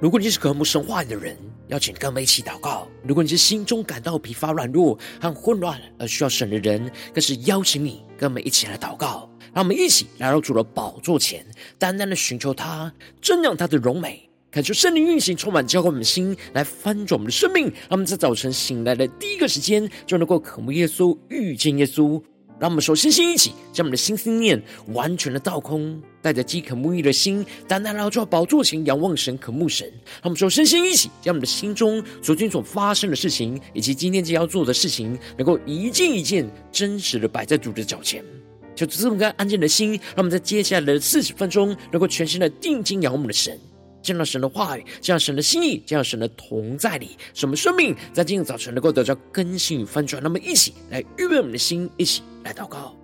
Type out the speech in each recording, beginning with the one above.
如果你是渴慕神话的人，邀请跟我们一起祷告；如果你是心中感到疲乏、软弱和混乱而需要神的人，更是邀请你跟我们一起来祷告。让我们一起来到主的宝座前，单单的寻求他，瞻仰他的荣美，恳求圣灵运行，充满浇灌我们的心，来翻转我们的生命。让我们在早晨醒来的第一个时间，就能够渴慕耶稣、遇见耶稣。让我们手心心一起将我们的心思念完全的倒空，带着饥渴沐浴的心，单单来到宝座前仰望神、渴慕神。让我们首先先一起将我们的心中昨天所发生的事情，以及今天将要做的事情，能够一件一件真实的摆在主的脚前。就这么个安静的心，让我们在接下来的四十分钟，能够全心的定睛仰望我们的神。见到神的话语，见到神的心意，见到神的同在里，什么生命在今天早晨能够得到更新与翻转。那么，一起来预备我们的心，一起来祷告。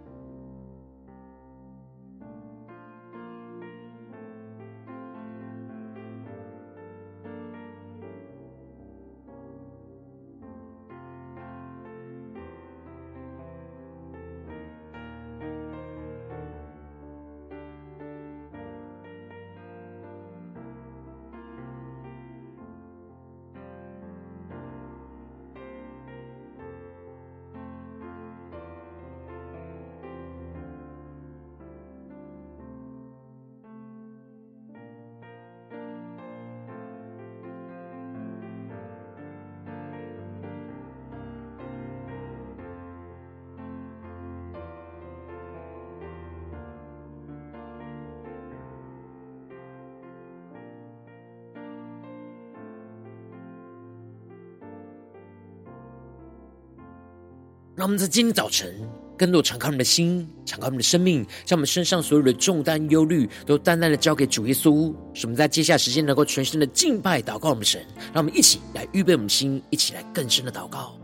让我们在今天早晨，更多敞开我们的心，敞开我们的生命，将我们身上所有的重担、忧虑，都淡淡的交给主耶稣。使我们在接下来时间能够全心的敬拜、祷告我们神。让我们一起来预备我们的心，一起来更深的祷告。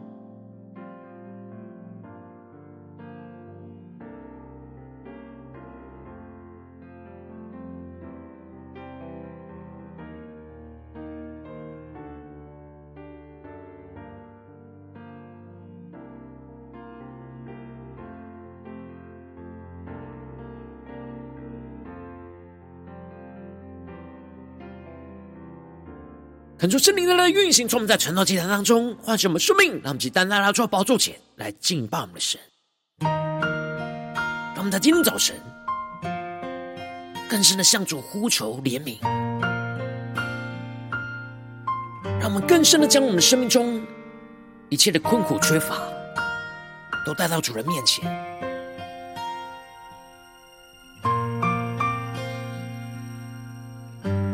恳求圣灵的来运行，从我们在晨祷祭坛当中唤醒我们生命，让我们去单单来到宝座前来敬拜我们的神。让我们在今天早晨更深的向主呼求怜悯，让我们更深的将我们生命中一切的困苦缺乏都带到主人面前。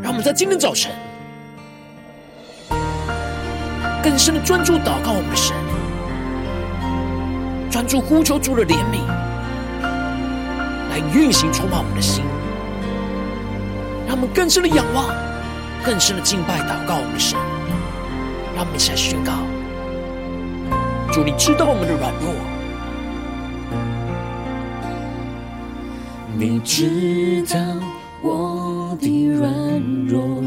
让我们在今天早晨。更深的专注祷告，我们的神，专注呼求主的怜悯，来运行充满我们的心，让我们更深的仰望，更深的敬拜祷告我们的神，让我们一起来宣告：主，你知道我们的软弱，你知道我的软弱。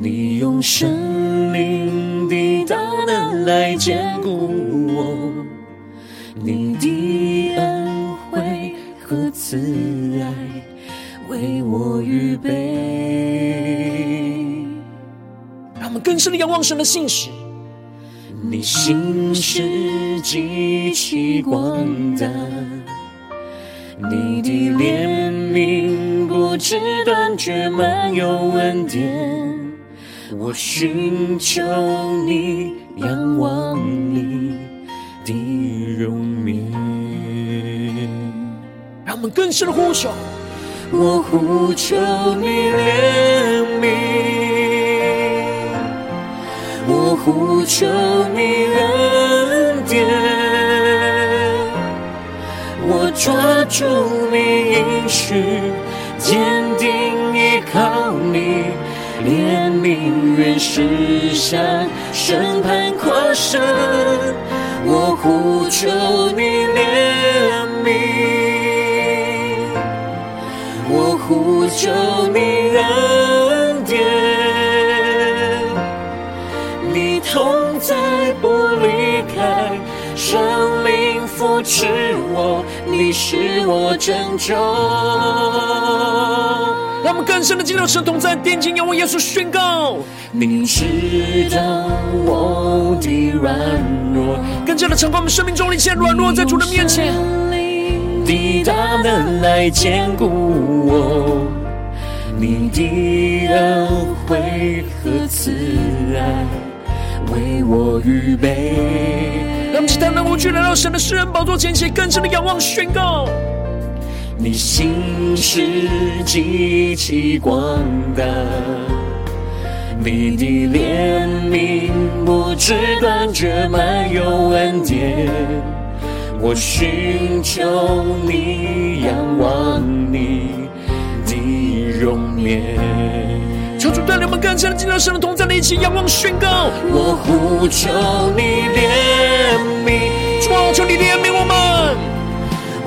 你用生命的大能来坚固我，你的恩惠和慈爱为我预备。让我们更深的仰望神的信实，你信实极其广大，你的怜悯不知断绝，满有恩典。我寻求你，仰望你的容颜。让我们更深呼求，我呼求你怜悯，我呼求你恩典，我抓住你应许，坚定依靠你。命运是向审判跨生，我呼求你怜悯，我呼求你恩典，你同在不离开，生命扶持我，你是我拯救。让我们更深的进入神同在，定睛仰望耶稣，宣告：你知道我的软弱，更加的敞开我们生命中的一切软弱，在主的面前，你大能来坚固我，你的恩惠和慈爱为我预备。让我们期待能够去来到神的施恩宝座前，且更深的仰望宣告。你心事极其广大，你的怜悯不知断绝，满有恩典。我寻求你，仰望你的容颜。求主带领我们更深的进入到神的同在一起仰望宣告。我呼求你怜悯，主啊，求你怜悯我。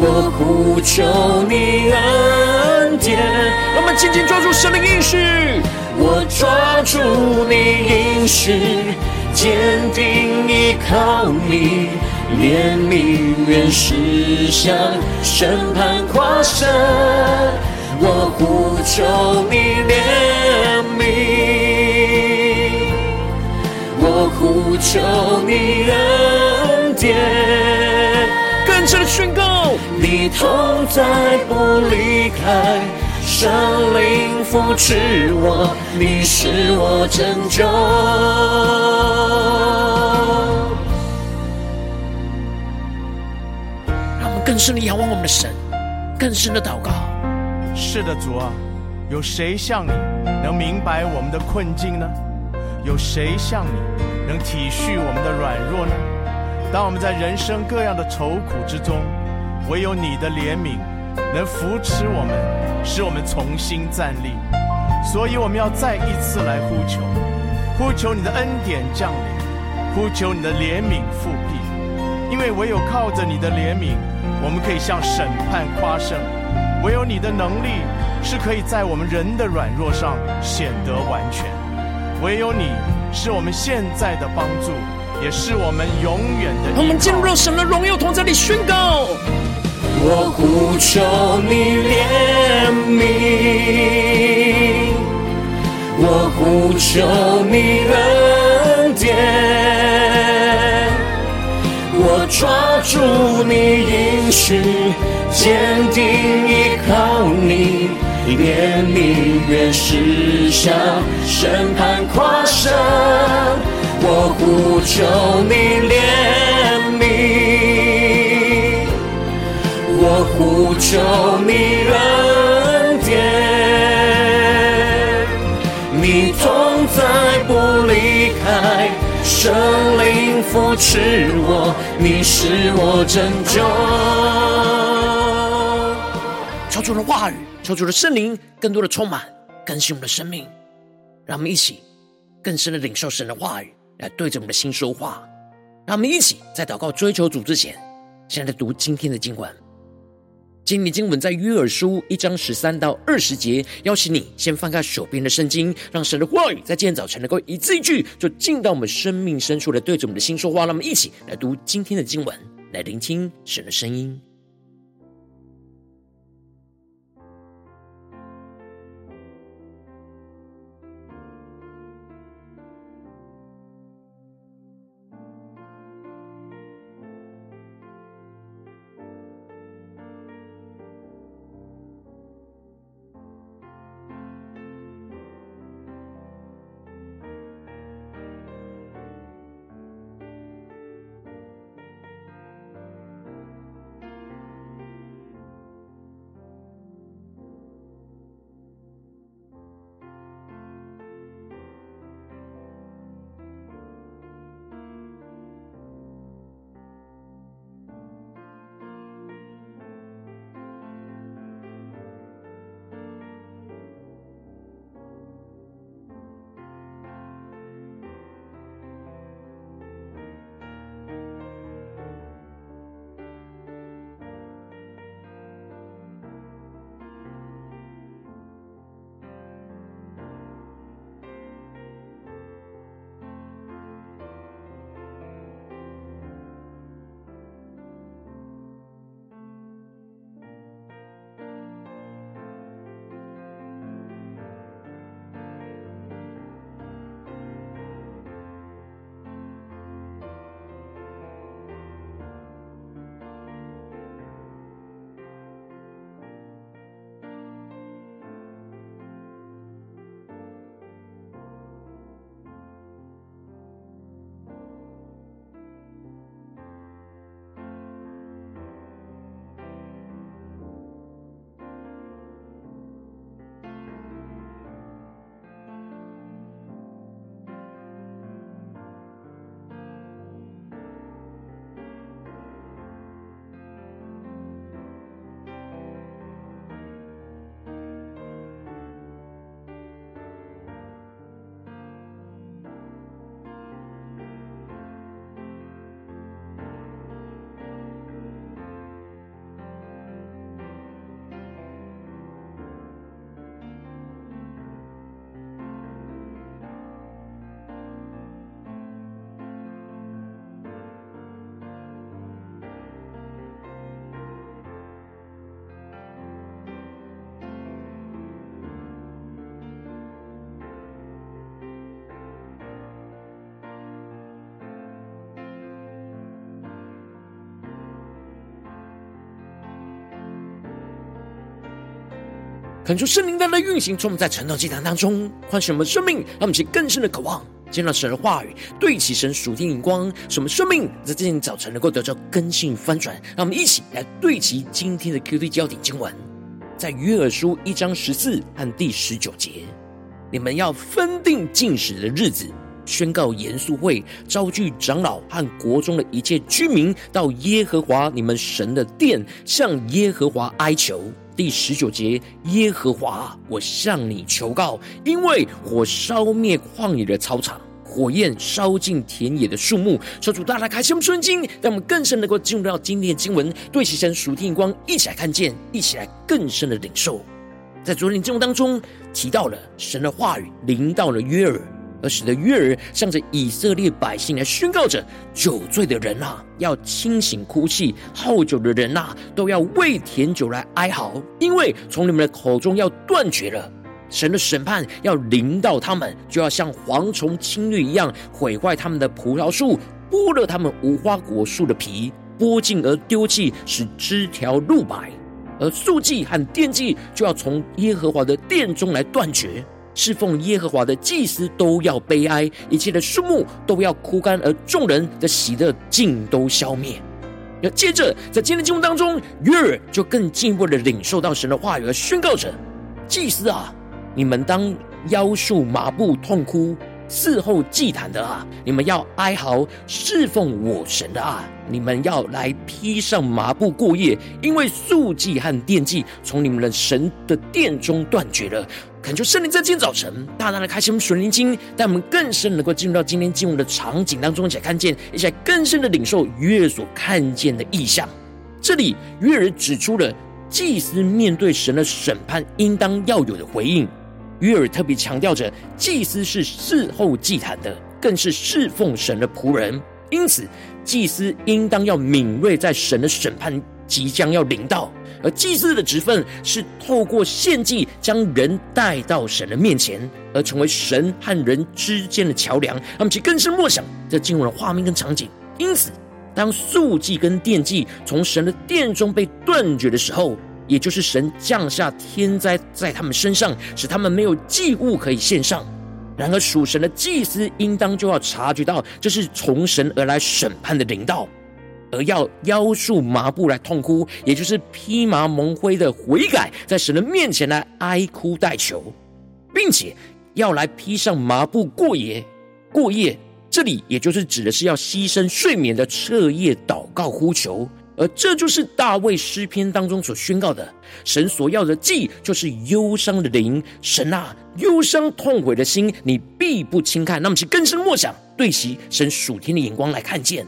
我呼求你恩典，我们紧紧抓住神的应许。我抓住你应许，坚定依靠你，怜悯愿实相，审判跨生。我呼求你怜悯，我呼求你恩典，更深的宣告。你同在不离开，圣灵扶持我，你是我拯救。让我们更深的仰望我们的神，更深的祷告。是的，主啊，有谁像你能明白我们的困境呢？有谁像你能体恤我们的软弱呢？当我们在人生各样的愁苦之中，唯有你的怜悯能扶持我们，使我们重新站立。所以我们要再一次来呼求，呼求你的恩典降临，呼求你的怜悯复辟。因为唯有靠着你的怜悯，我们可以向审判夸胜；唯有你的能力是可以在我们人的软弱上显得完全；唯有你是我们现在的帮助，也是我们永远的。我们进入神的荣耀同在里宣告。我呼求你怜悯，我呼求你恩典，我抓住你应许，坚定依靠你，怜悯愿实相，审判跨生，我呼求你怜悯。我呼求你恩典，你同在不离开，圣灵扶持我，你是我拯救。求主的话语，求主的圣灵，更多的充满更新我们的生命，让我们一起更深的领受神的话语，来对着我们的心说话。让我们一起在祷告追求主之前，先来读今天的经文。今天经文在约珥书一章十三到二十节，邀请你先翻开手边的圣经，让神的话语在今天早晨能够一字一句，就进到我们生命深处来对着我们的心说话。让我们一起来读今天的经文，来聆听神的声音。恳求圣灵带来运行，充满在晨祷祭坛当中唤醒我们生命，让我们起更深的渴望，见到神的话语，对齐神属天眼光，使我们生命在今天早晨能够得到更新翻转。让我们一起来对齐今天的 QD 焦点经文，在约珥书一章十四和第十九节，你们要分定禁食的日子，宣告严肃会，召聚长老和国中的一切居民，到耶和华你们神的殿，向耶和华哀求。第十九节，耶和华，我向你求告，因为火烧灭旷野的草场，火焰烧尽田野的树木。求主大大开启我们顺经，让我们更深能够进入到今天的经文，对齐神属天光，一起来看见，一起来更深的领受。在昨天经文当中提到了神的话语临到了约尔。而使得约珥向着以色列百姓来宣告着：酒醉的人啊，要清醒哭泣；好酒的人啊，都要为甜酒来哀嚎，因为从你们的口中要断绝了。神的审判要临到他们，就要像蝗虫侵略一样，毁坏他们的葡萄树，剥了他们无花果树的皮，剥尽而丢弃，使枝条露白。而素祭和奠祭就要从耶和华的殿中来断绝。侍奉耶和华的祭司都要悲哀，一切的树木都要枯干，而众人的喜乐尽都消灭。要接着在今天的经文当中，约珥就更进一步的领受到神的话语，而宣告着：祭司啊，你们当腰束麻布痛哭。伺候祭坛的啊，你们要哀嚎；侍奉我神的啊，你们要来披上麻布过夜，因为素祭和奠祭从你们的神的殿中断绝了。恳求圣灵在今天早晨大大的开启我们属灵经，带我们更深能够进入到今天经文的场景当中，一起来看见，一起来更深的领受约所看见的异象。这里约尔指出了祭司面对神的审判应当要有的回应。约尔特别强调着，祭司是伺候祭坛的，更是侍奉神的仆人。因此，祭司应当要敏锐，在神的审判即将要临到。而祭司的职分是透过献祭，将人带到神的面前，而成为神和人之间的桥梁。他们其更深默想这经文的画面跟场景。因此，当素祭跟奠祭从神的殿中被断绝的时候，也就是神降下天灾在他们身上，使他们没有祭物可以献上。然而属神的祭司应当就要察觉到，这是从神而来审判的临到，而要腰束麻布来痛哭，也就是披麻蒙灰的悔改，在神的面前来哀哭代求，并且要来披上麻布过夜。过夜，这里也就是指的是要牺牲睡眠的彻夜祷告呼求。而这就是大卫诗篇当中所宣告的：神所要的祭，就是忧伤的灵。神啊，忧伤痛悔的心，你必不轻看。那么，请更深默想，对其神属天的眼光来看见。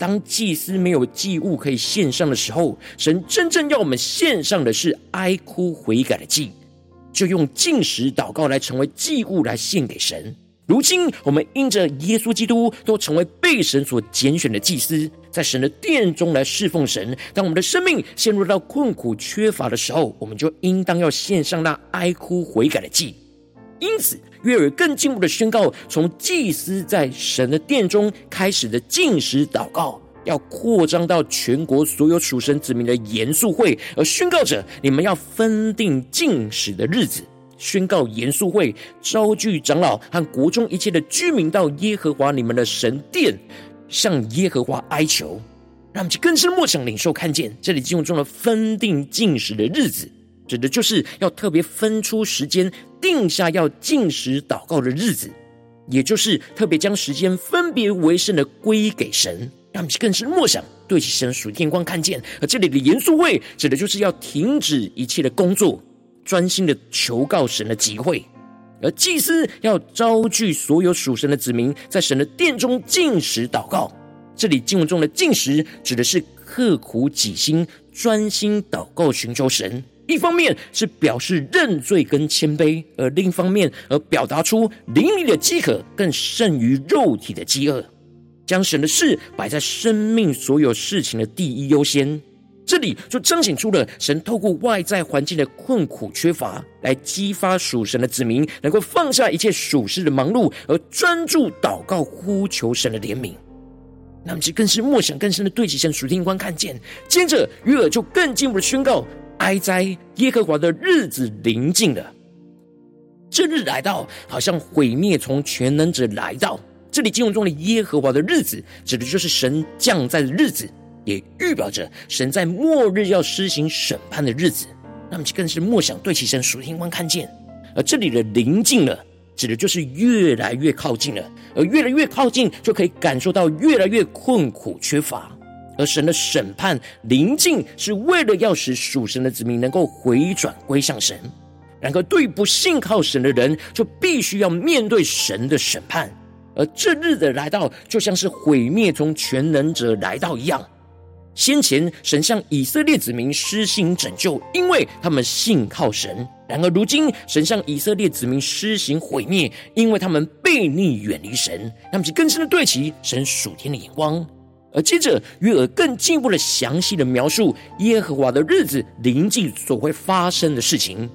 当祭司没有祭物可以献上的时候，神真正要我们献上的是哀哭悔改的祭，就用禁食祷告来成为祭物来献给神。如今，我们因着耶稣基督，都成为被神所拣选的祭司，在神的殿中来侍奉神。当我们的生命陷入到困苦缺乏的时候，我们就应当要献上那哀哭悔改的祭。因此，约珥更进一步的宣告，从祭司在神的殿中开始的禁食祷告，要扩张到全国所有属神子民的严肃会，而宣告着你们要分定禁食的日子。宣告严肃会，召聚长老和国中一切的居民到耶和华你们的神殿，向耶和华哀求，让我们更深默想领受看见。这里经文中的分定禁食的日子，指的就是要特别分出时间，定下要禁食祷告的日子，也就是特别将时间分别为圣的归给神，让我们去更是默想，对神属天光看见。而这里的严肃会，指的就是要停止一切的工作。专心的求告神的集会，而祭司要招聚所有属神的子民，在神的殿中进食祷告。这里经文中的进食，指的是刻苦己心、专心祷告寻求神。一方面是表示认罪跟谦卑，而另一方面而表达出灵里的饥渴更胜于肉体的饥饿，将神的事摆在生命所有事情的第一优先。这里就彰显出了神透过外在环境的困苦缺乏，来激发属神的子民能够放下一切属世的忙碌，而专注祷告呼求神的怜悯。那么，这更是默想更深的对齐神属天光看见。接着约珥就更进一步的宣告，哀哉，耶和华的日子临近了。这日来到，好像毁灭从全能者来到。这里经文中的耶和华的日子，指的就是神降在的日子，也预表着神在末日要施行审判的日子。那么，更是默想对其神属天观看见。而这里的临近了，指的就是越来越靠近了。而越来越靠近，就可以感受到越来越困苦缺乏。而神的审判临近，是为了要使属神的子民能够回转归向神。然而，对不信靠神的人，就必须要面对神的审判。而这日的来到，就像是毁灭从全能者来到一样。先前神向以色列子民施行拯救，因为他们信靠神；然而如今神向以色列子民施行毁灭，因为他们悖逆远离神。那么，就更深的对齐神属天的眼光。而接着约珥更进一步的详细的描述耶和华的日子临近所会发生的事情。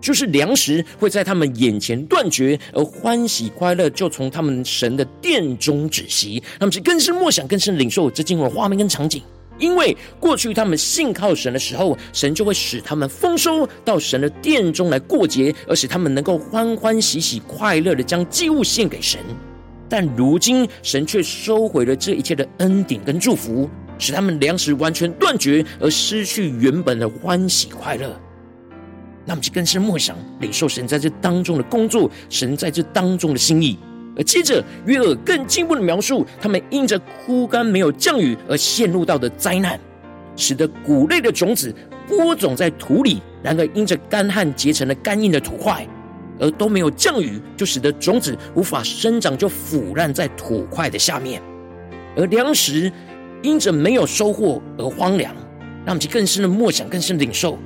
就是粮食会在他们眼前断绝，而欢喜快乐就从他们神的殿中止息。他们是更深默想、更深领受这经文的画面跟场景。因为过去他们信靠神的时候，神就会使他们丰收到神的殿中来过节，而使他们能够欢欢喜喜、快乐的将祭物献给神。但如今神却收回了这一切的恩典跟祝福，使他们粮食完全断绝，而失去原本的欢喜快乐。那么就更深默想，领受神在这当中的工作，神在这当中的心意。而接着约珥更进一步的描述，他们因着枯干没有降雨而陷入到的灾难，使得谷类的种子播种在土里，然而因着干旱结成了干硬的土块，而都没有降雨，就使得种子无法生长，就腐烂在土块的下面。而粮食因着没有收获而荒凉，那么就更深的默想，更深的领受。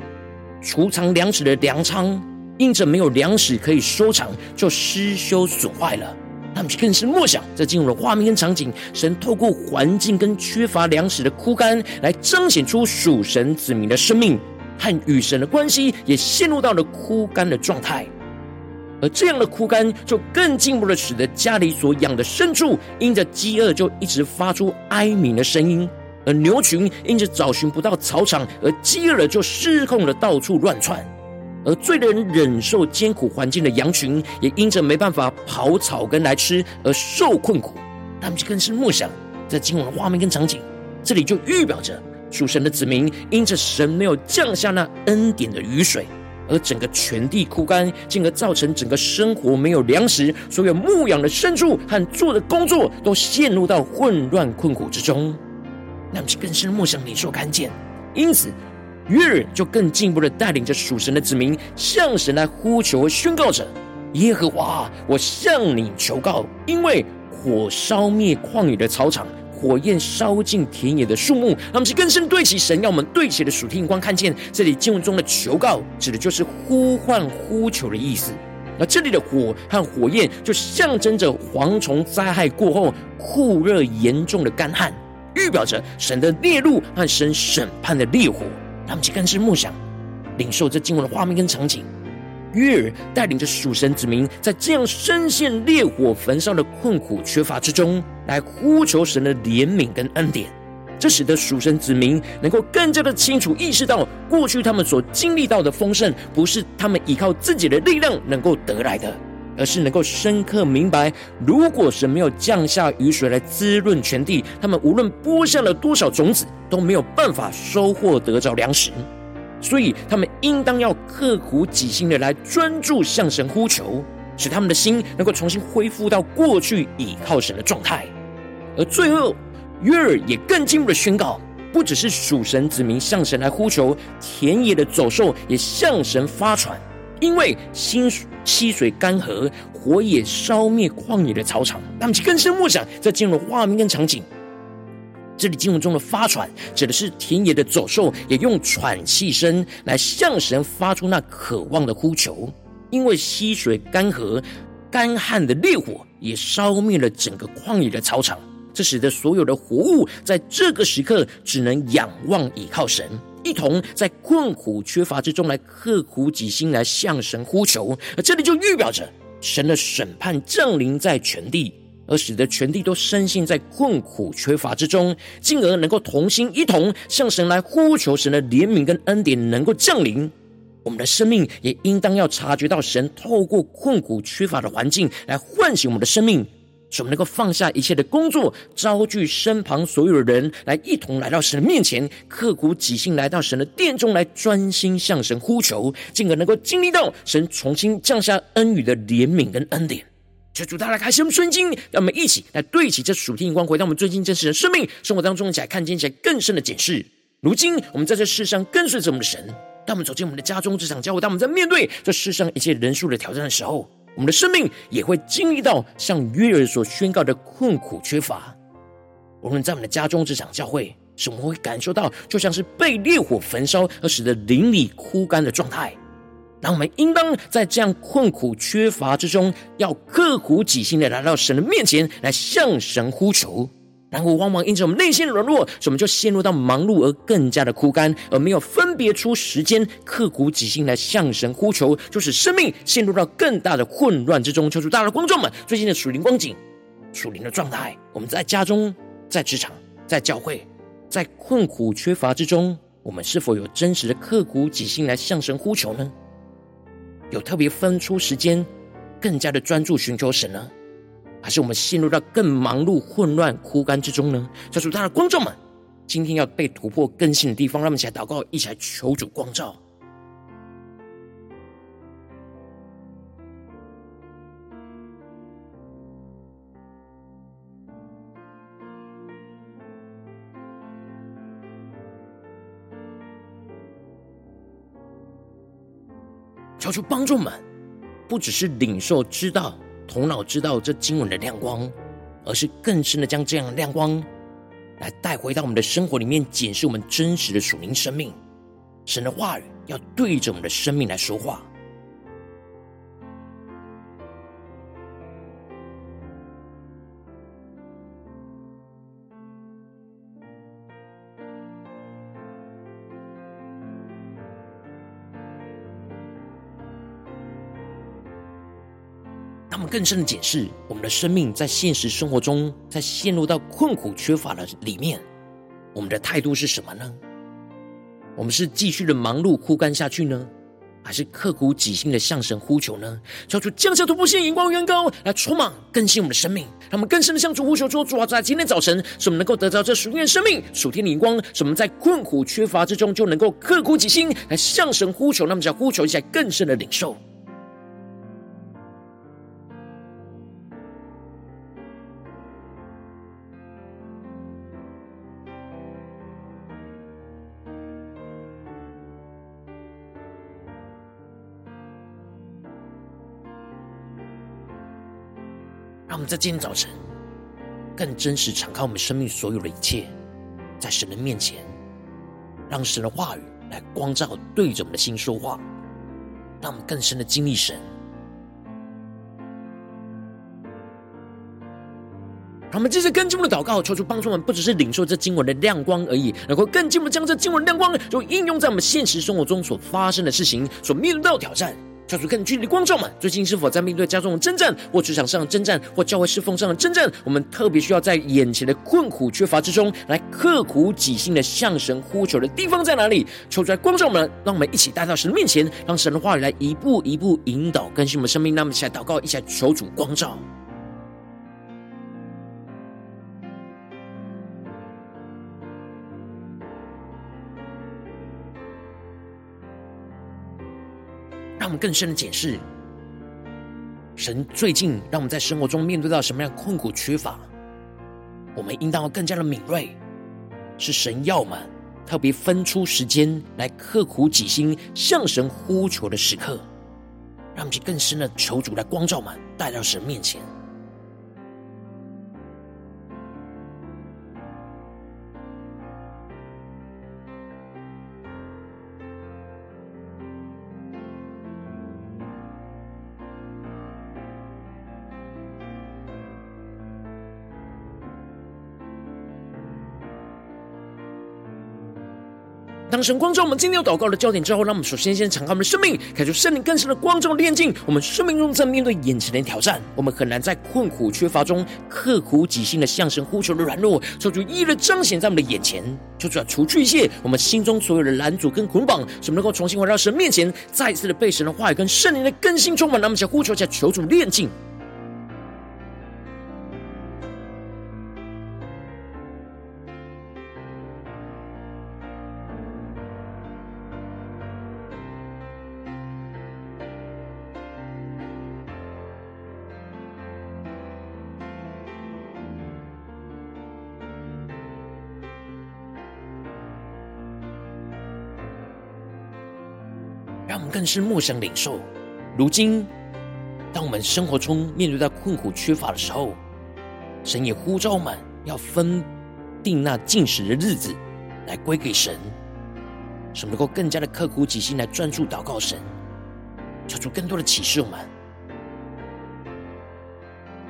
储藏粮食的粮仓，因着没有粮食可以收藏，就失修损坏了。他们就更是默想，在进入了画面跟场景，神透过环境跟缺乏粮食的枯干，来彰显出属神子民的生命和与神的关系，也陷入到了枯干的状态。而这样的枯干，就更进一步的使得家里所养的牲畜，因着饥饿，就一直发出哀鸣的声音。而牛群因着找寻不到草场而饥饿了，就失控的到处乱窜；而最能忍受艰苦环境的羊群，也因着没办法刨草根来吃而受困苦。他们就更是默想，在今晚的画面跟场景，这里就预表着属神的子民，因着神没有降下那恩典的雨水，而整个全地枯干，进而造成整个生活没有粮食，所有牧养的牲畜和做的工作都陷入到混乱困苦之中。那么，更深的默想领受看见，因此约珥就更进一步的带领着属神的子民向神来呼求和宣告着：耶和华，我向你求告，因为火烧灭旷野的草场，火焰烧尽田野的树木。他们，是更深对齐神要我们对齐的属天光看见，这里经文中的求告，指的就是呼唤、呼求的意思。那这里的火和火焰，就象征着蝗虫灾害过后酷热严重的干旱。预表着神的烈怒和神审判的烈火，他们就更是默想，领受这经文的画面跟场景。约珥带领着属神子民，在这样深陷烈火焚烧的困苦缺乏之中，来呼求神的怜悯跟恩典。这使得属神子民能够更加的清楚意识到，过去他们所经历到的丰盛，不是他们依靠自己的力量能够得来的。而是能够深刻明白，如果神没有降下雨水来滋润全地，他们无论播下了多少种子，都没有办法收获得着粮食。所以，他们应当要刻苦己心的来专注向神呼求，使他们的心能够重新恢复到过去倚靠神的状态。而最后，约珥也更进一步的宣告，不只是属神子民向神来呼求，田野的走兽也向神发传。因为新溪水干涸，火也烧灭旷野的草场。他们就更深默想，在进入画面跟场景。这里经文中的发喘，指的是田野的走兽也用喘气声来向神发出那渴望的呼求。因为溪水干涸，干旱的烈火也烧灭了整个旷野的草场，这使得所有的活物在这个时刻只能仰望倚靠神。一同在困苦缺乏之中来刻苦己心，来向神呼求，而这里就预表着神的审判降临在全地，而使得全地都深陷在困苦缺乏之中，进而能够同心一同向神来呼求神的怜悯跟恩典能够降临。我们的生命也应当要察觉到神透过困苦缺乏的环境来唤醒我们的生命，使我们能够放下一切的工作，招聚身旁所有的人来一同来到神的面前，刻苦己心来到神的殿中来专心向神呼求，进而能够经历到神重新降下恩雨的怜悯跟恩典。求主大家开心我们圣经，让我们一起来对齐这属天眼光，回到我们最近真实的生命生活当中，一起来看见起来更深的检视。如今我们在这世上跟随着我们的神，当我们走进我们的家中、职场、教会，当我们在面对这世上一切人数的挑战的时候，我们的生命也会经历到像约珥所宣告的困苦缺乏。无论在我们的家中、职场、教会，使我们会感受到就像是被烈火焚烧而使得灵里枯干的状态。让我们应当在这样困苦缺乏之中，要刻苦己心的来到神的面前，来向神呼求。然后往往因着我们内心的软弱，所以我们就陷入到忙碌而更加的枯干，而没有分别出时间刻苦己心来向神呼求，就使生命陷入到更大的混乱之中。求主大的观众们，最近的属灵光景、属灵的状态，我们在家中、在职场、在教会，在困苦缺乏之中，我们是否有真实的刻苦己心来向神呼求呢？有特别分出时间，更加的专注寻求神呢？还是我们陷入到更忙碌、混乱、枯干之中呢？求主，他的观众们，今天要被突破更新的地方，让我们一起来祷告，一起来求主光照。求主帮助我们，不只是领受、知道、头脑知道这经文的亮光，而是更深的将这样的亮光来带回到我们的生活里面，检视我们真实的属灵生命。神的话语要对着我们的生命来说话。更深的解释，我们的生命在现实生活中，在陷入到困苦缺乏的里面，我们的态度是什么呢？我们是继续的忙碌枯干下去呢，还是刻苦己心的向神呼求呢？求主降下突破性眼光，远高来充满更新我们的生命，让我们更深的向主呼求说：主啊，在今天早晨，使我们能够得到这属天的生命、属天的眼光，使我们在困苦缺乏之中，就能够刻苦己心来向神呼求。那么，只要呼求一下，更深的领受。在今天早晨更真实敞开我们生命所有的一切，在神的面前，让神的话语来光照，对着我们的心说话，让我们更深的经历神。让我们接着更进一步的祷告，求主帮助我们，不只是领受这经文的亮光而已，能够更进一步将这经文亮光，就应用在我们现实生活中所发生的事情，所面对到的挑战。求主更具体的光照们，最近是否在面对家中的征战，或职场上的征战，或教会侍奉上的征战？我们特别需要在眼前的困苦缺乏之中，来刻苦己心的向神呼求的地方在哪里？求主来光照们，让我们一起带到神的面前，让神的话语来一步一步引导更新我们生命。那么，一起来祷告，一起来求主光照。让我们更深的解释，神最近让我们在生活中面对到什么样的困苦缺乏，我们应当要更加的敏锐。是神要我们特别分出时间来刻苦己心向神呼求的时刻，让我们更深的求主来光照我们，带到神面前。神光照我们今天要祷告的焦点之后，让我们首先先敞开我们的生命，开出圣灵更深的光照的炼境我们生命中，在面对眼前的挑战，我们很难在困苦缺乏中刻苦己心的向神呼求的软弱，求主一一的彰显在我们的眼前，求主要除去一切我们心中所有的拦阻跟捆绑，使我们能够重新回到神面前，再一次的被神的话语跟圣灵的更新充满。让我们先呼求一下，求主炼境。让我们更是陌生领受。如今，当我们生活中面对到困苦缺乏的时候，神也呼召我们要分定那进食的日子来归给神，使我们能够更加的刻苦己心来专注祷告神，求出更多的启示我们。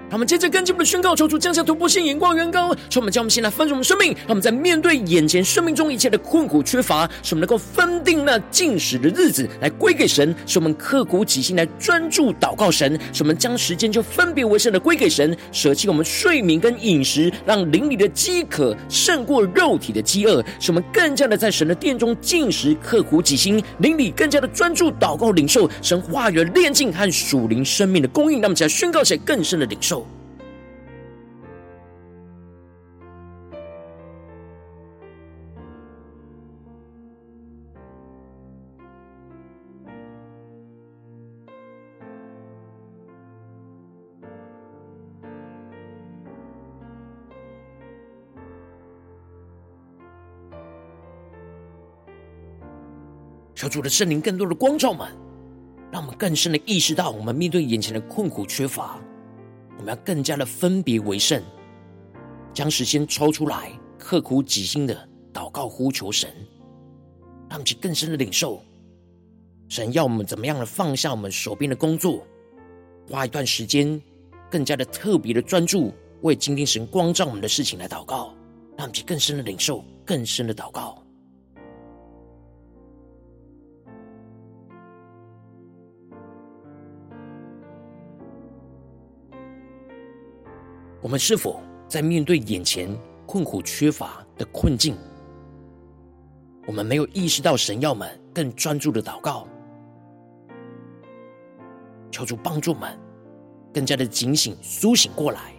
让我们接着跟进我们的宣告，求主降下突破性眼光，远高，求我们将我们先来分盛我们生命，让我们在面对眼前生命中一切的困苦缺乏，使我们能够分定那进食的日子来归给神，使我们刻苦己心来专注祷告神，使我们将时间就分别为圣的归给神，舍弃我们睡眠跟饮食，让灵里的饥渴胜过肉体的饥饿，使我们更加的在神的殿中进食，刻苦己心，灵里更加的专注祷告领受神话语的炼净和属灵生命的供应，让我们起来宣告起来更深的领受。求主的圣灵更多的光照们，让我们更深的意识到，我们面对眼前的困苦缺乏，我们要更加的分别为圣，将时间抽出来，刻苦己心的祷告呼求神，让其更深的领受神要我们怎么样的放下我们手边的工作，花一段时间，更加的特别的专注，为今天神光照我们的事情来祷告，让其更深的领受，更深的祷告。我们是否在面对眼前困苦缺乏的困境，我们没有意识到神要们更专注的祷告，求主帮助们更加的警醒苏醒过来。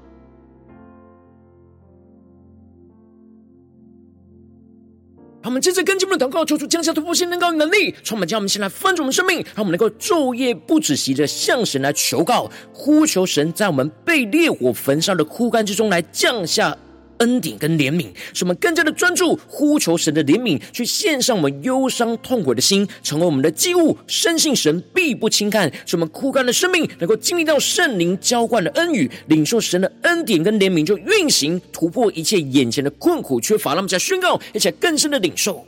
让我们接着跟进我们的祷告，求主降下突破性能高的能力，充满将我们先来翻转我们生命，让我们能够昼夜不止息的向神来求告，呼求神在我们被烈火焚烧的枯干之中来降下。恩典跟怜悯，使我们更加的专注呼求神的怜悯，去献上我们忧伤痛苦的心，成为我们的祭物。深信神必不轻看，使我们枯干的生命能够经历到圣灵浇灌的恩雨，领受神的恩典跟怜悯，就运行突破一切眼前的困苦缺乏。那么，在宣告，而且更深的领受。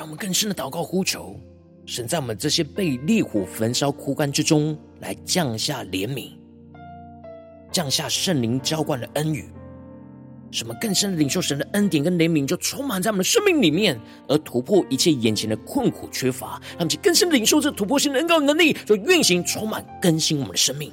让我们更深的祷告呼求，神在我们这些被烈火焚烧枯干之中，来降下怜悯，降下圣灵浇灌的恩雨，什么更深的领受神的恩典跟怜悯，就充满在我们的生命里面，而突破一切眼前的困苦缺乏，让我们更深的领受这突破性的恩膏能力，就运行充满更新我们的生命。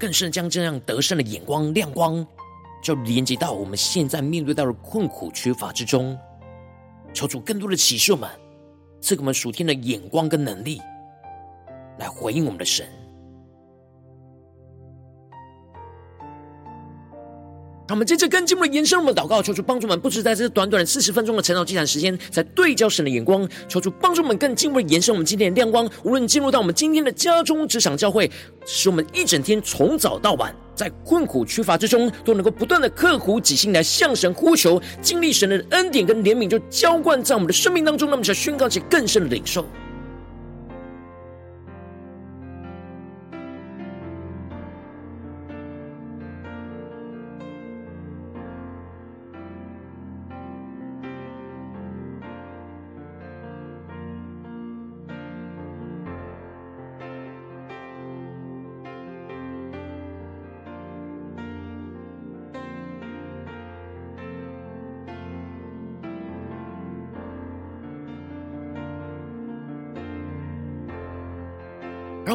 更深将这样得胜的眼光亮光，就连接到我们现在面对到的困苦缺乏之中，求主更多的启示们，赐给我们属天的眼光跟能力，来回应我们的神。让我们接着更进一步的延伸我们的祷告，求主帮助我们，不止在这短短的四十分钟的晨祷祭坛时间，在对焦神的眼光，求主帮助我们更进一步的延伸我们今天的亮光。无论进入到我们今天的家中、职场、教会，使我们一整天从早到晚，在困苦缺乏之中，都能够不断的刻苦己心来向神呼求，经历神的恩典跟怜悯，就浇灌在我们的生命当中。那么，想宣告起更深的领受。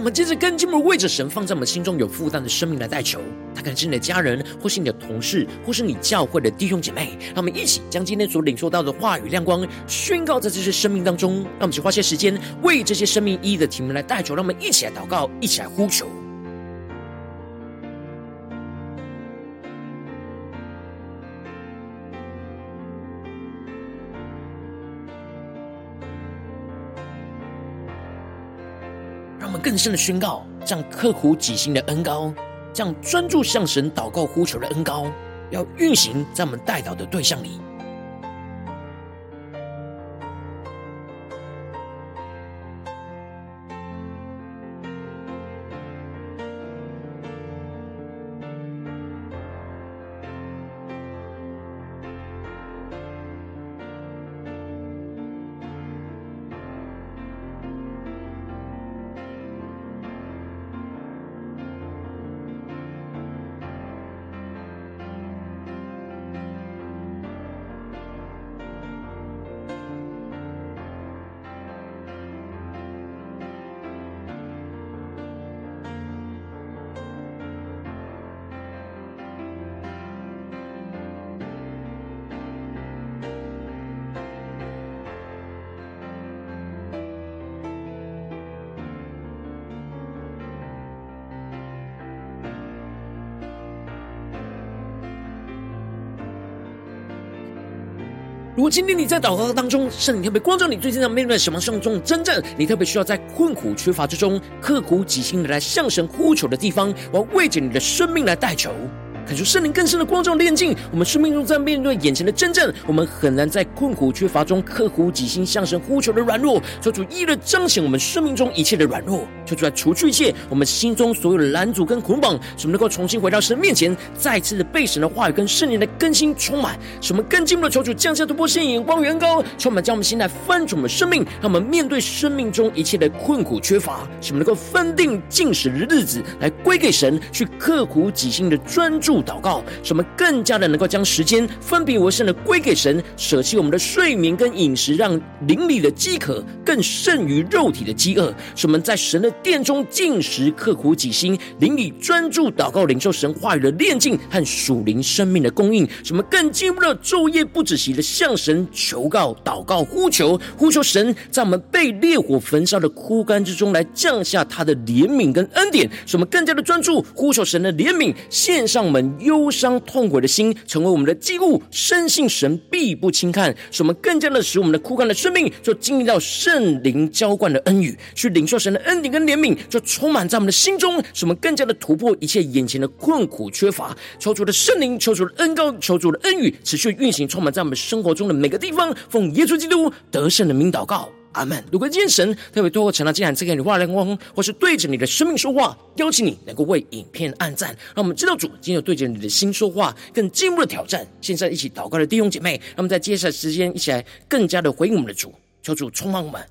我们接着跟进，我们为着神放在我们心中有负担的生命来代求。他可能是你的家人，或是你的同事，或是你教会的弟兄姐妹。让我们一起将今天所领受到的话语亮光宣告在这些生命当中。让我们去花些时间为这些生命一一的题目来代求。让我们一起来祷告，一起来呼求。更深的宣告，这样刻苦己心的恩膏，这样专注向神祷告呼求的恩膏，要运行在我们代祷的对象里。果今天你在祷告当中，圣灵特别光照你，最近在面对什么生中真正你特别需要在困苦缺乏之中，刻苦己心的来向神呼求的地方，我要为着你的生命来代求。感受圣灵更深的光照炼净，我们生命中在面对眼前的真正，我们很难在困苦缺乏中刻苦己心向神呼求的软弱，求主一的彰显我们生命中一切的软弱，求主来除去一切我们心中所有的拦阻跟捆绑，使我们能够重新回到神面前，再次的被神的话语跟圣灵的更新充满，使我们更进一步的求主降下突破性眼光远高，充满将我们心来翻转我们生命，让我们面对生命中一切的困苦缺乏，使我们能够分定禁食的日子来归给神，去刻苦己心的专注。祷告，使我们更加的能够将时间分别为圣的归给神，舍弃我们的睡眠跟饮食，让灵里的饥渴更胜于肉体的饥饿。使我们在神的殿中进食，刻苦己心，灵里专注祷告，领受神话语的炼净和属灵生命的供应。使我们更进一步的昼夜不止息的向神求告、祷告、呼求，呼求神在我们被烈火焚烧的枯干之中来降下他的怜悯跟恩典。使我们更加的专注呼求神的怜悯，献上我们。忧伤痛苦的心成为我们的祭物，深信神必不轻看，使我们更加的使我们的枯干的生命，就经历到圣灵浇灌的恩雨，去领受神的恩典跟怜悯，就充满在我们的心中，使我们更加的突破一切眼前的困苦缺乏。求主的圣灵，求主的恩膏，求主的恩雨，持续运行，充满在我们生活中的每个地方。奉耶稣基督得胜的名祷告。阿门。如果今天神特别透过晨祷祭坛赐给你话亮光，或是对着你的生命说话，邀请你能够为影片按赞，让我们知道主今天有对着你的心说话，更进一步的挑战。现在一起祷告的弟兄姐妹，让我们在接下来时间一起来更加的回应我们的主，求主充满我们，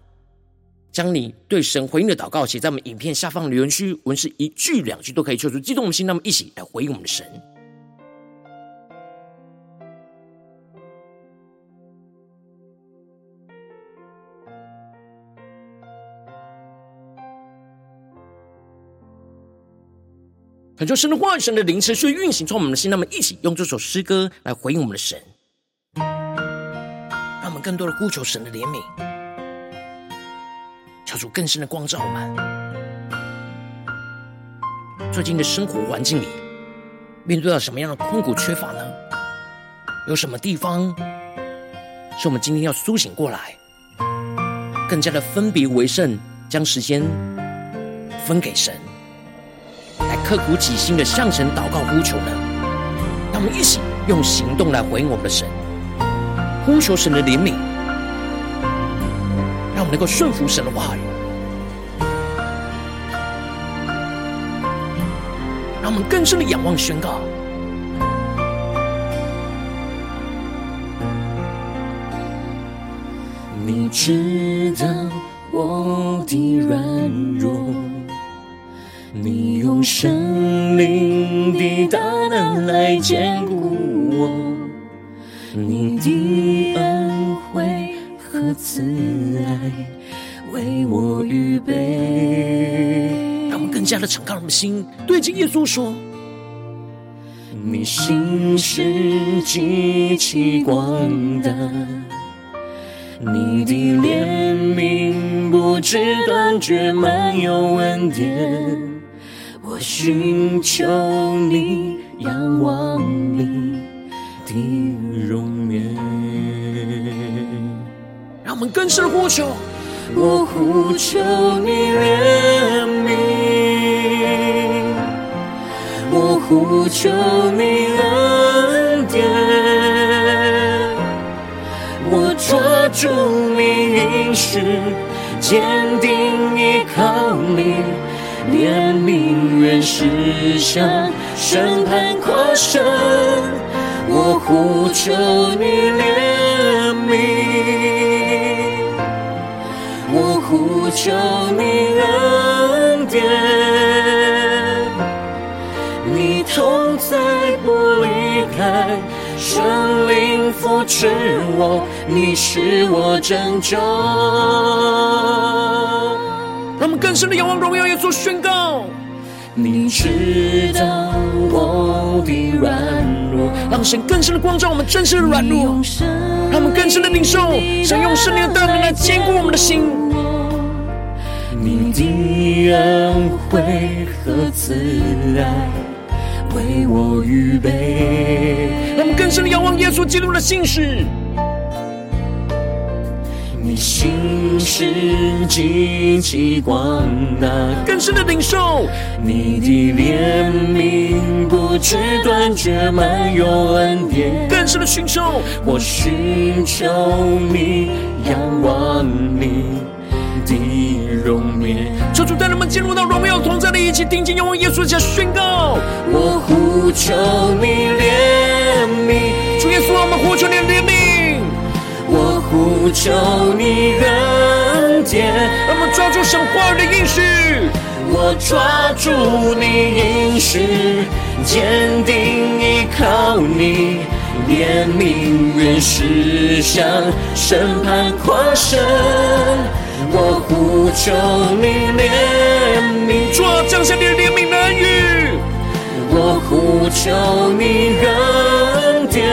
将你对神回应的祷告写在我们影片下方留言区，文是一句两句都可以，求主激动我们心，那么一起来回应我们的神。恳求神的话语、神的灵持续运行在我们的心，那么一起用这首诗歌来回应我们的神，让我们更多的呼求神的怜悯，求主更深的光照我们。最近的生活环境里，面对到什么样的困苦缺乏呢？有什么地方是我们今天要苏醒过来，更加的分别为圣，将时间分给神，刻苦己心的向神祷告呼求呢？让我们一起用行动来回应我们的神，呼求神的怜悯，让我们能够顺服神的话语。让我们更深的仰望宣告。你知道我的软弱，你用圣灵的大能来坚固我，你的恩惠和慈爱为我预备。让我更加的敞开我们的心，对着耶稣说：“你心是极其广大，你的怜悯不知断绝，满有恩典。我寻求你，仰望你的容颜。”让我们更深呼求，我呼求你怜悯。我呼求你恩典，我抓住你应许，坚定依靠你，怜悯原是向审判跨生。我呼求你怜悯，我呼求你恩典。你同在不离开，圣灵扶持我，你是我拯救。让我们更深的仰望荣耀，耶稣宣告：你知道我的软弱，让神更深的光照我们真实的软弱，让我们更深的领受神用圣灵的大能来坚固我们的心。你的恩惠和慈爱。为我预备，让我们更深的仰望耶稣基督的信实。你心是极其广大，更深的领受你的怜悯不知断绝，满有恩典。更深的寻求，我寻求你，仰望你的容颜。求主带人们进入到荣耀同在的一起，定睛仰望耶稣，加宣告。我呼求你怜悯，主耶稣，我们呼求你怜悯。我呼求你恩典，让我们抓住神话的应许。我抓住你应许，坚定依靠你，怜悯原是向审判跨生。我呼求你怜悯，主啊，降下你的怜悯的恩雨。我呼求你恩典，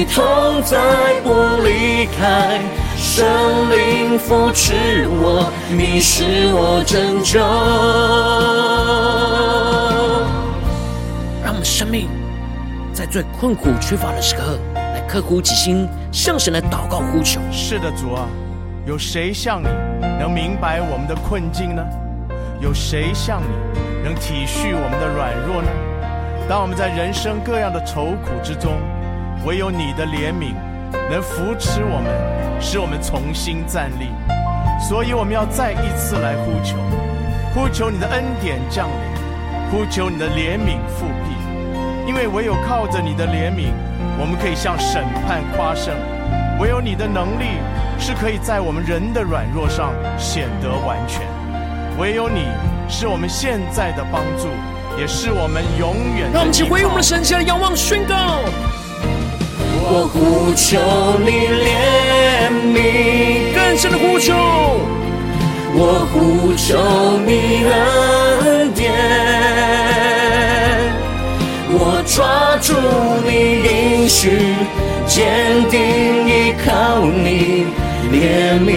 你同在不离开，圣灵扶持我，你是我拯救。让我们生命在最困苦缺乏的时刻，来刻苦己心，向神来祷告呼求。是的，主啊，有谁像你能明白我们的困境呢？有谁像你能体恤我们的软弱呢？当我们在人生各样的愁苦之中，唯有你的怜悯能扶持我们，使我们重新站立。所以我们要再一次来呼求，呼求你的恩典降临，呼求你的怜悯复辟，因为唯有靠着你的怜悯。我们可以向审判夸胜，唯有你的能力是可以在我们人的软弱上显得完全。唯有你是我们现在的帮助，也是我们永远。让我们一起回我们的神，起来仰望宣告。我呼求你怜悯，更深的呼求。我呼求你恩典。我抓住你应许，坚定依靠你，怜悯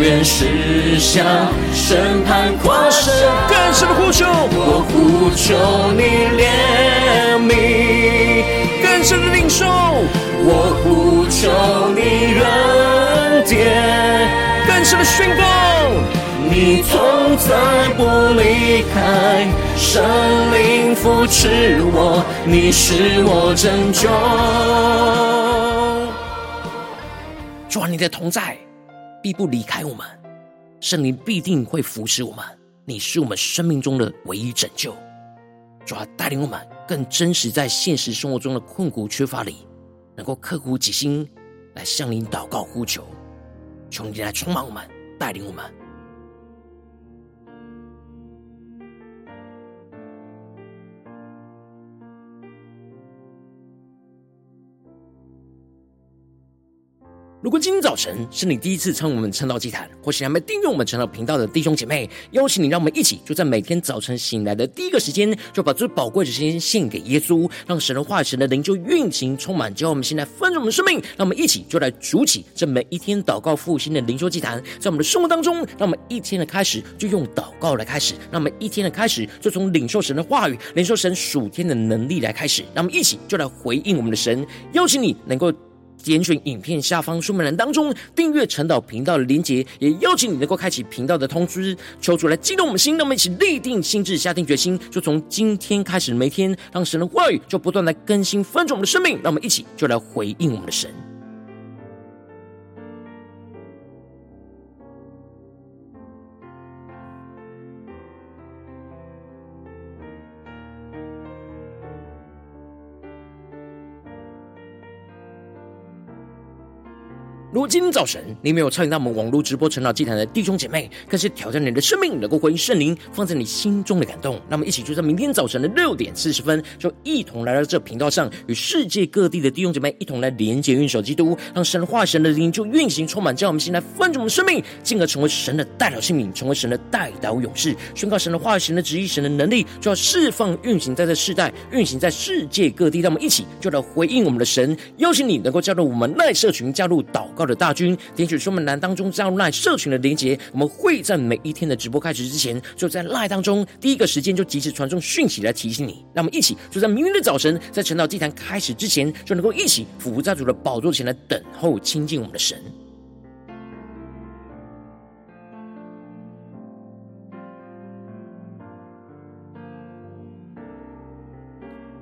原是向审判跨生。更深的呼求，我呼求你怜更深的宣告，你同在不离开，圣灵扶持我，你是我拯救。主啊，你的同在必不离开我们，圣灵必定会扶持我们。你是我们生命中的唯一拯救。主啊，带领我们更真实在现实生活中的困苦缺乏里，能够刻苦己心来向你祷告呼求，求你来充满我们，带领我们。如果今天早晨是你第一次参与我们晨祷祭坛，或是还没订阅我们晨祷频道的弟兄姐妹，邀请你，让我们一起就在每天早晨醒来的第一个时间，就把最宝贵的时间献给耶稣，让神的话语、神的灵就运行充满，教我们现在丰盛我们的生命。让我们一起就来主起这每一天祷告复兴的灵修祭坛，在我们的生活当中，让我们一天的开始就用祷告来开始，让我们一天的开始就从领受神的话语、领受神属天的能力来开始。让我们一起就来回应我们的神，邀请你能够。点选影片下方说明栏当中订阅陈导频道的连结，也邀请你能够开启频道的通知，求主来激动我们心，让我们一起立定心智，下定决心，就从今天开始每天，让神的话语就不断来更新翻转我们的生命，让我们一起就来回应我们的神。今天早晨你没有参与到我们网络直播晨祷祭坛的弟兄姐妹，更是挑战你的生命，能够回应圣灵放在你心中的感动。那么，一起就在明天早晨的六点四十分，就一同来到这频道上，与世界各地的弟兄姐妹一同来连接、运手基督，让神的话、神的灵就运行充满，将我们现在丰盛的生命，进而成为神的代表性命，成为神的代导勇士，宣告神的化、神的旨意、神的能力，就要释放、运行在这世代，运行在世界各地。让我们一起就来回应我们的神，邀请你能够加入我们赖社群，加入祷告的大军，点选说明栏当中加入赖社群的连结，我们会在每一天的直播开始之前，就在赖当中第一个时间就及时传送讯息来提醒你。让我们一起就在明天的早晨，在晨祷祭坛开始之前，就能够一起俯伏在主的宝座前来等候亲近我们的神。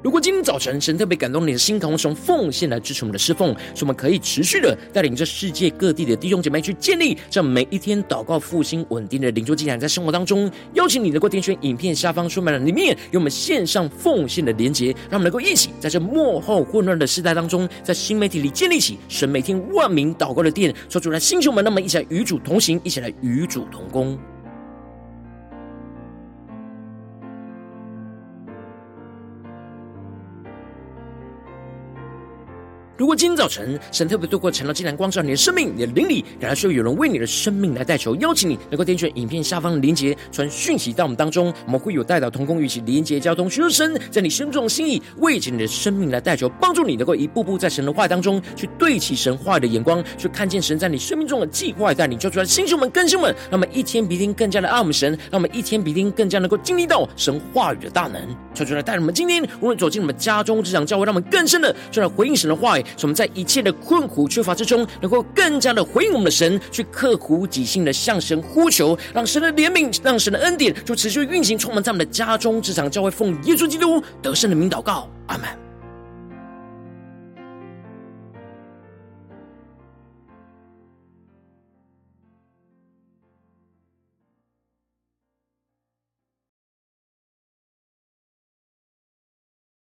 如果今天早晨神特别感动你的心，渴望从奉献来支持我们的侍奉，使我们可以持续的带领着世界各地的弟兄姐妹去建立这每一天祷告复兴稳定的灵修祭坛，在生活当中，邀请你能够点选影片下方说明栏里面有我们线上奉献的连结，让我们能够一起在这幕后混乱的时代当中，在新媒体里建立起神每天万名祷告的殿，说出来，星球们，那么一起来与主同行，一起来与主同工。如果今天早晨神特别透过晨祷祭坛光照你的生命，你的灵里，感到需要有人为你的生命来代求，邀请你能够点选影片下方的连结，传讯息到我们当中，我们会有代祷同工，与其连结交通，寻求神在你心中的心意，为着你的生命来代求，帮助你能够一步步在神的话语当中去对齐神话语的眼光，去看见神在你生命中的计划带领，叫出来弟兄们、更新们，让我们一天比一天更加的爱我们神，让我们一天比一天更加能够经历到神话语的大能，叫出来带领我们今天无论走进我们家中、职场、教会，让我们更深的就来回应神的话语。使我们在一切的困苦缺乏之中，能够更加的回应我们的神，去刻苦己心的向神呼求，让神的怜悯，让神的恩典就持续运行，充满在我们的家中、职场、教会，奉耶稣基督得胜的名祷告，阿门。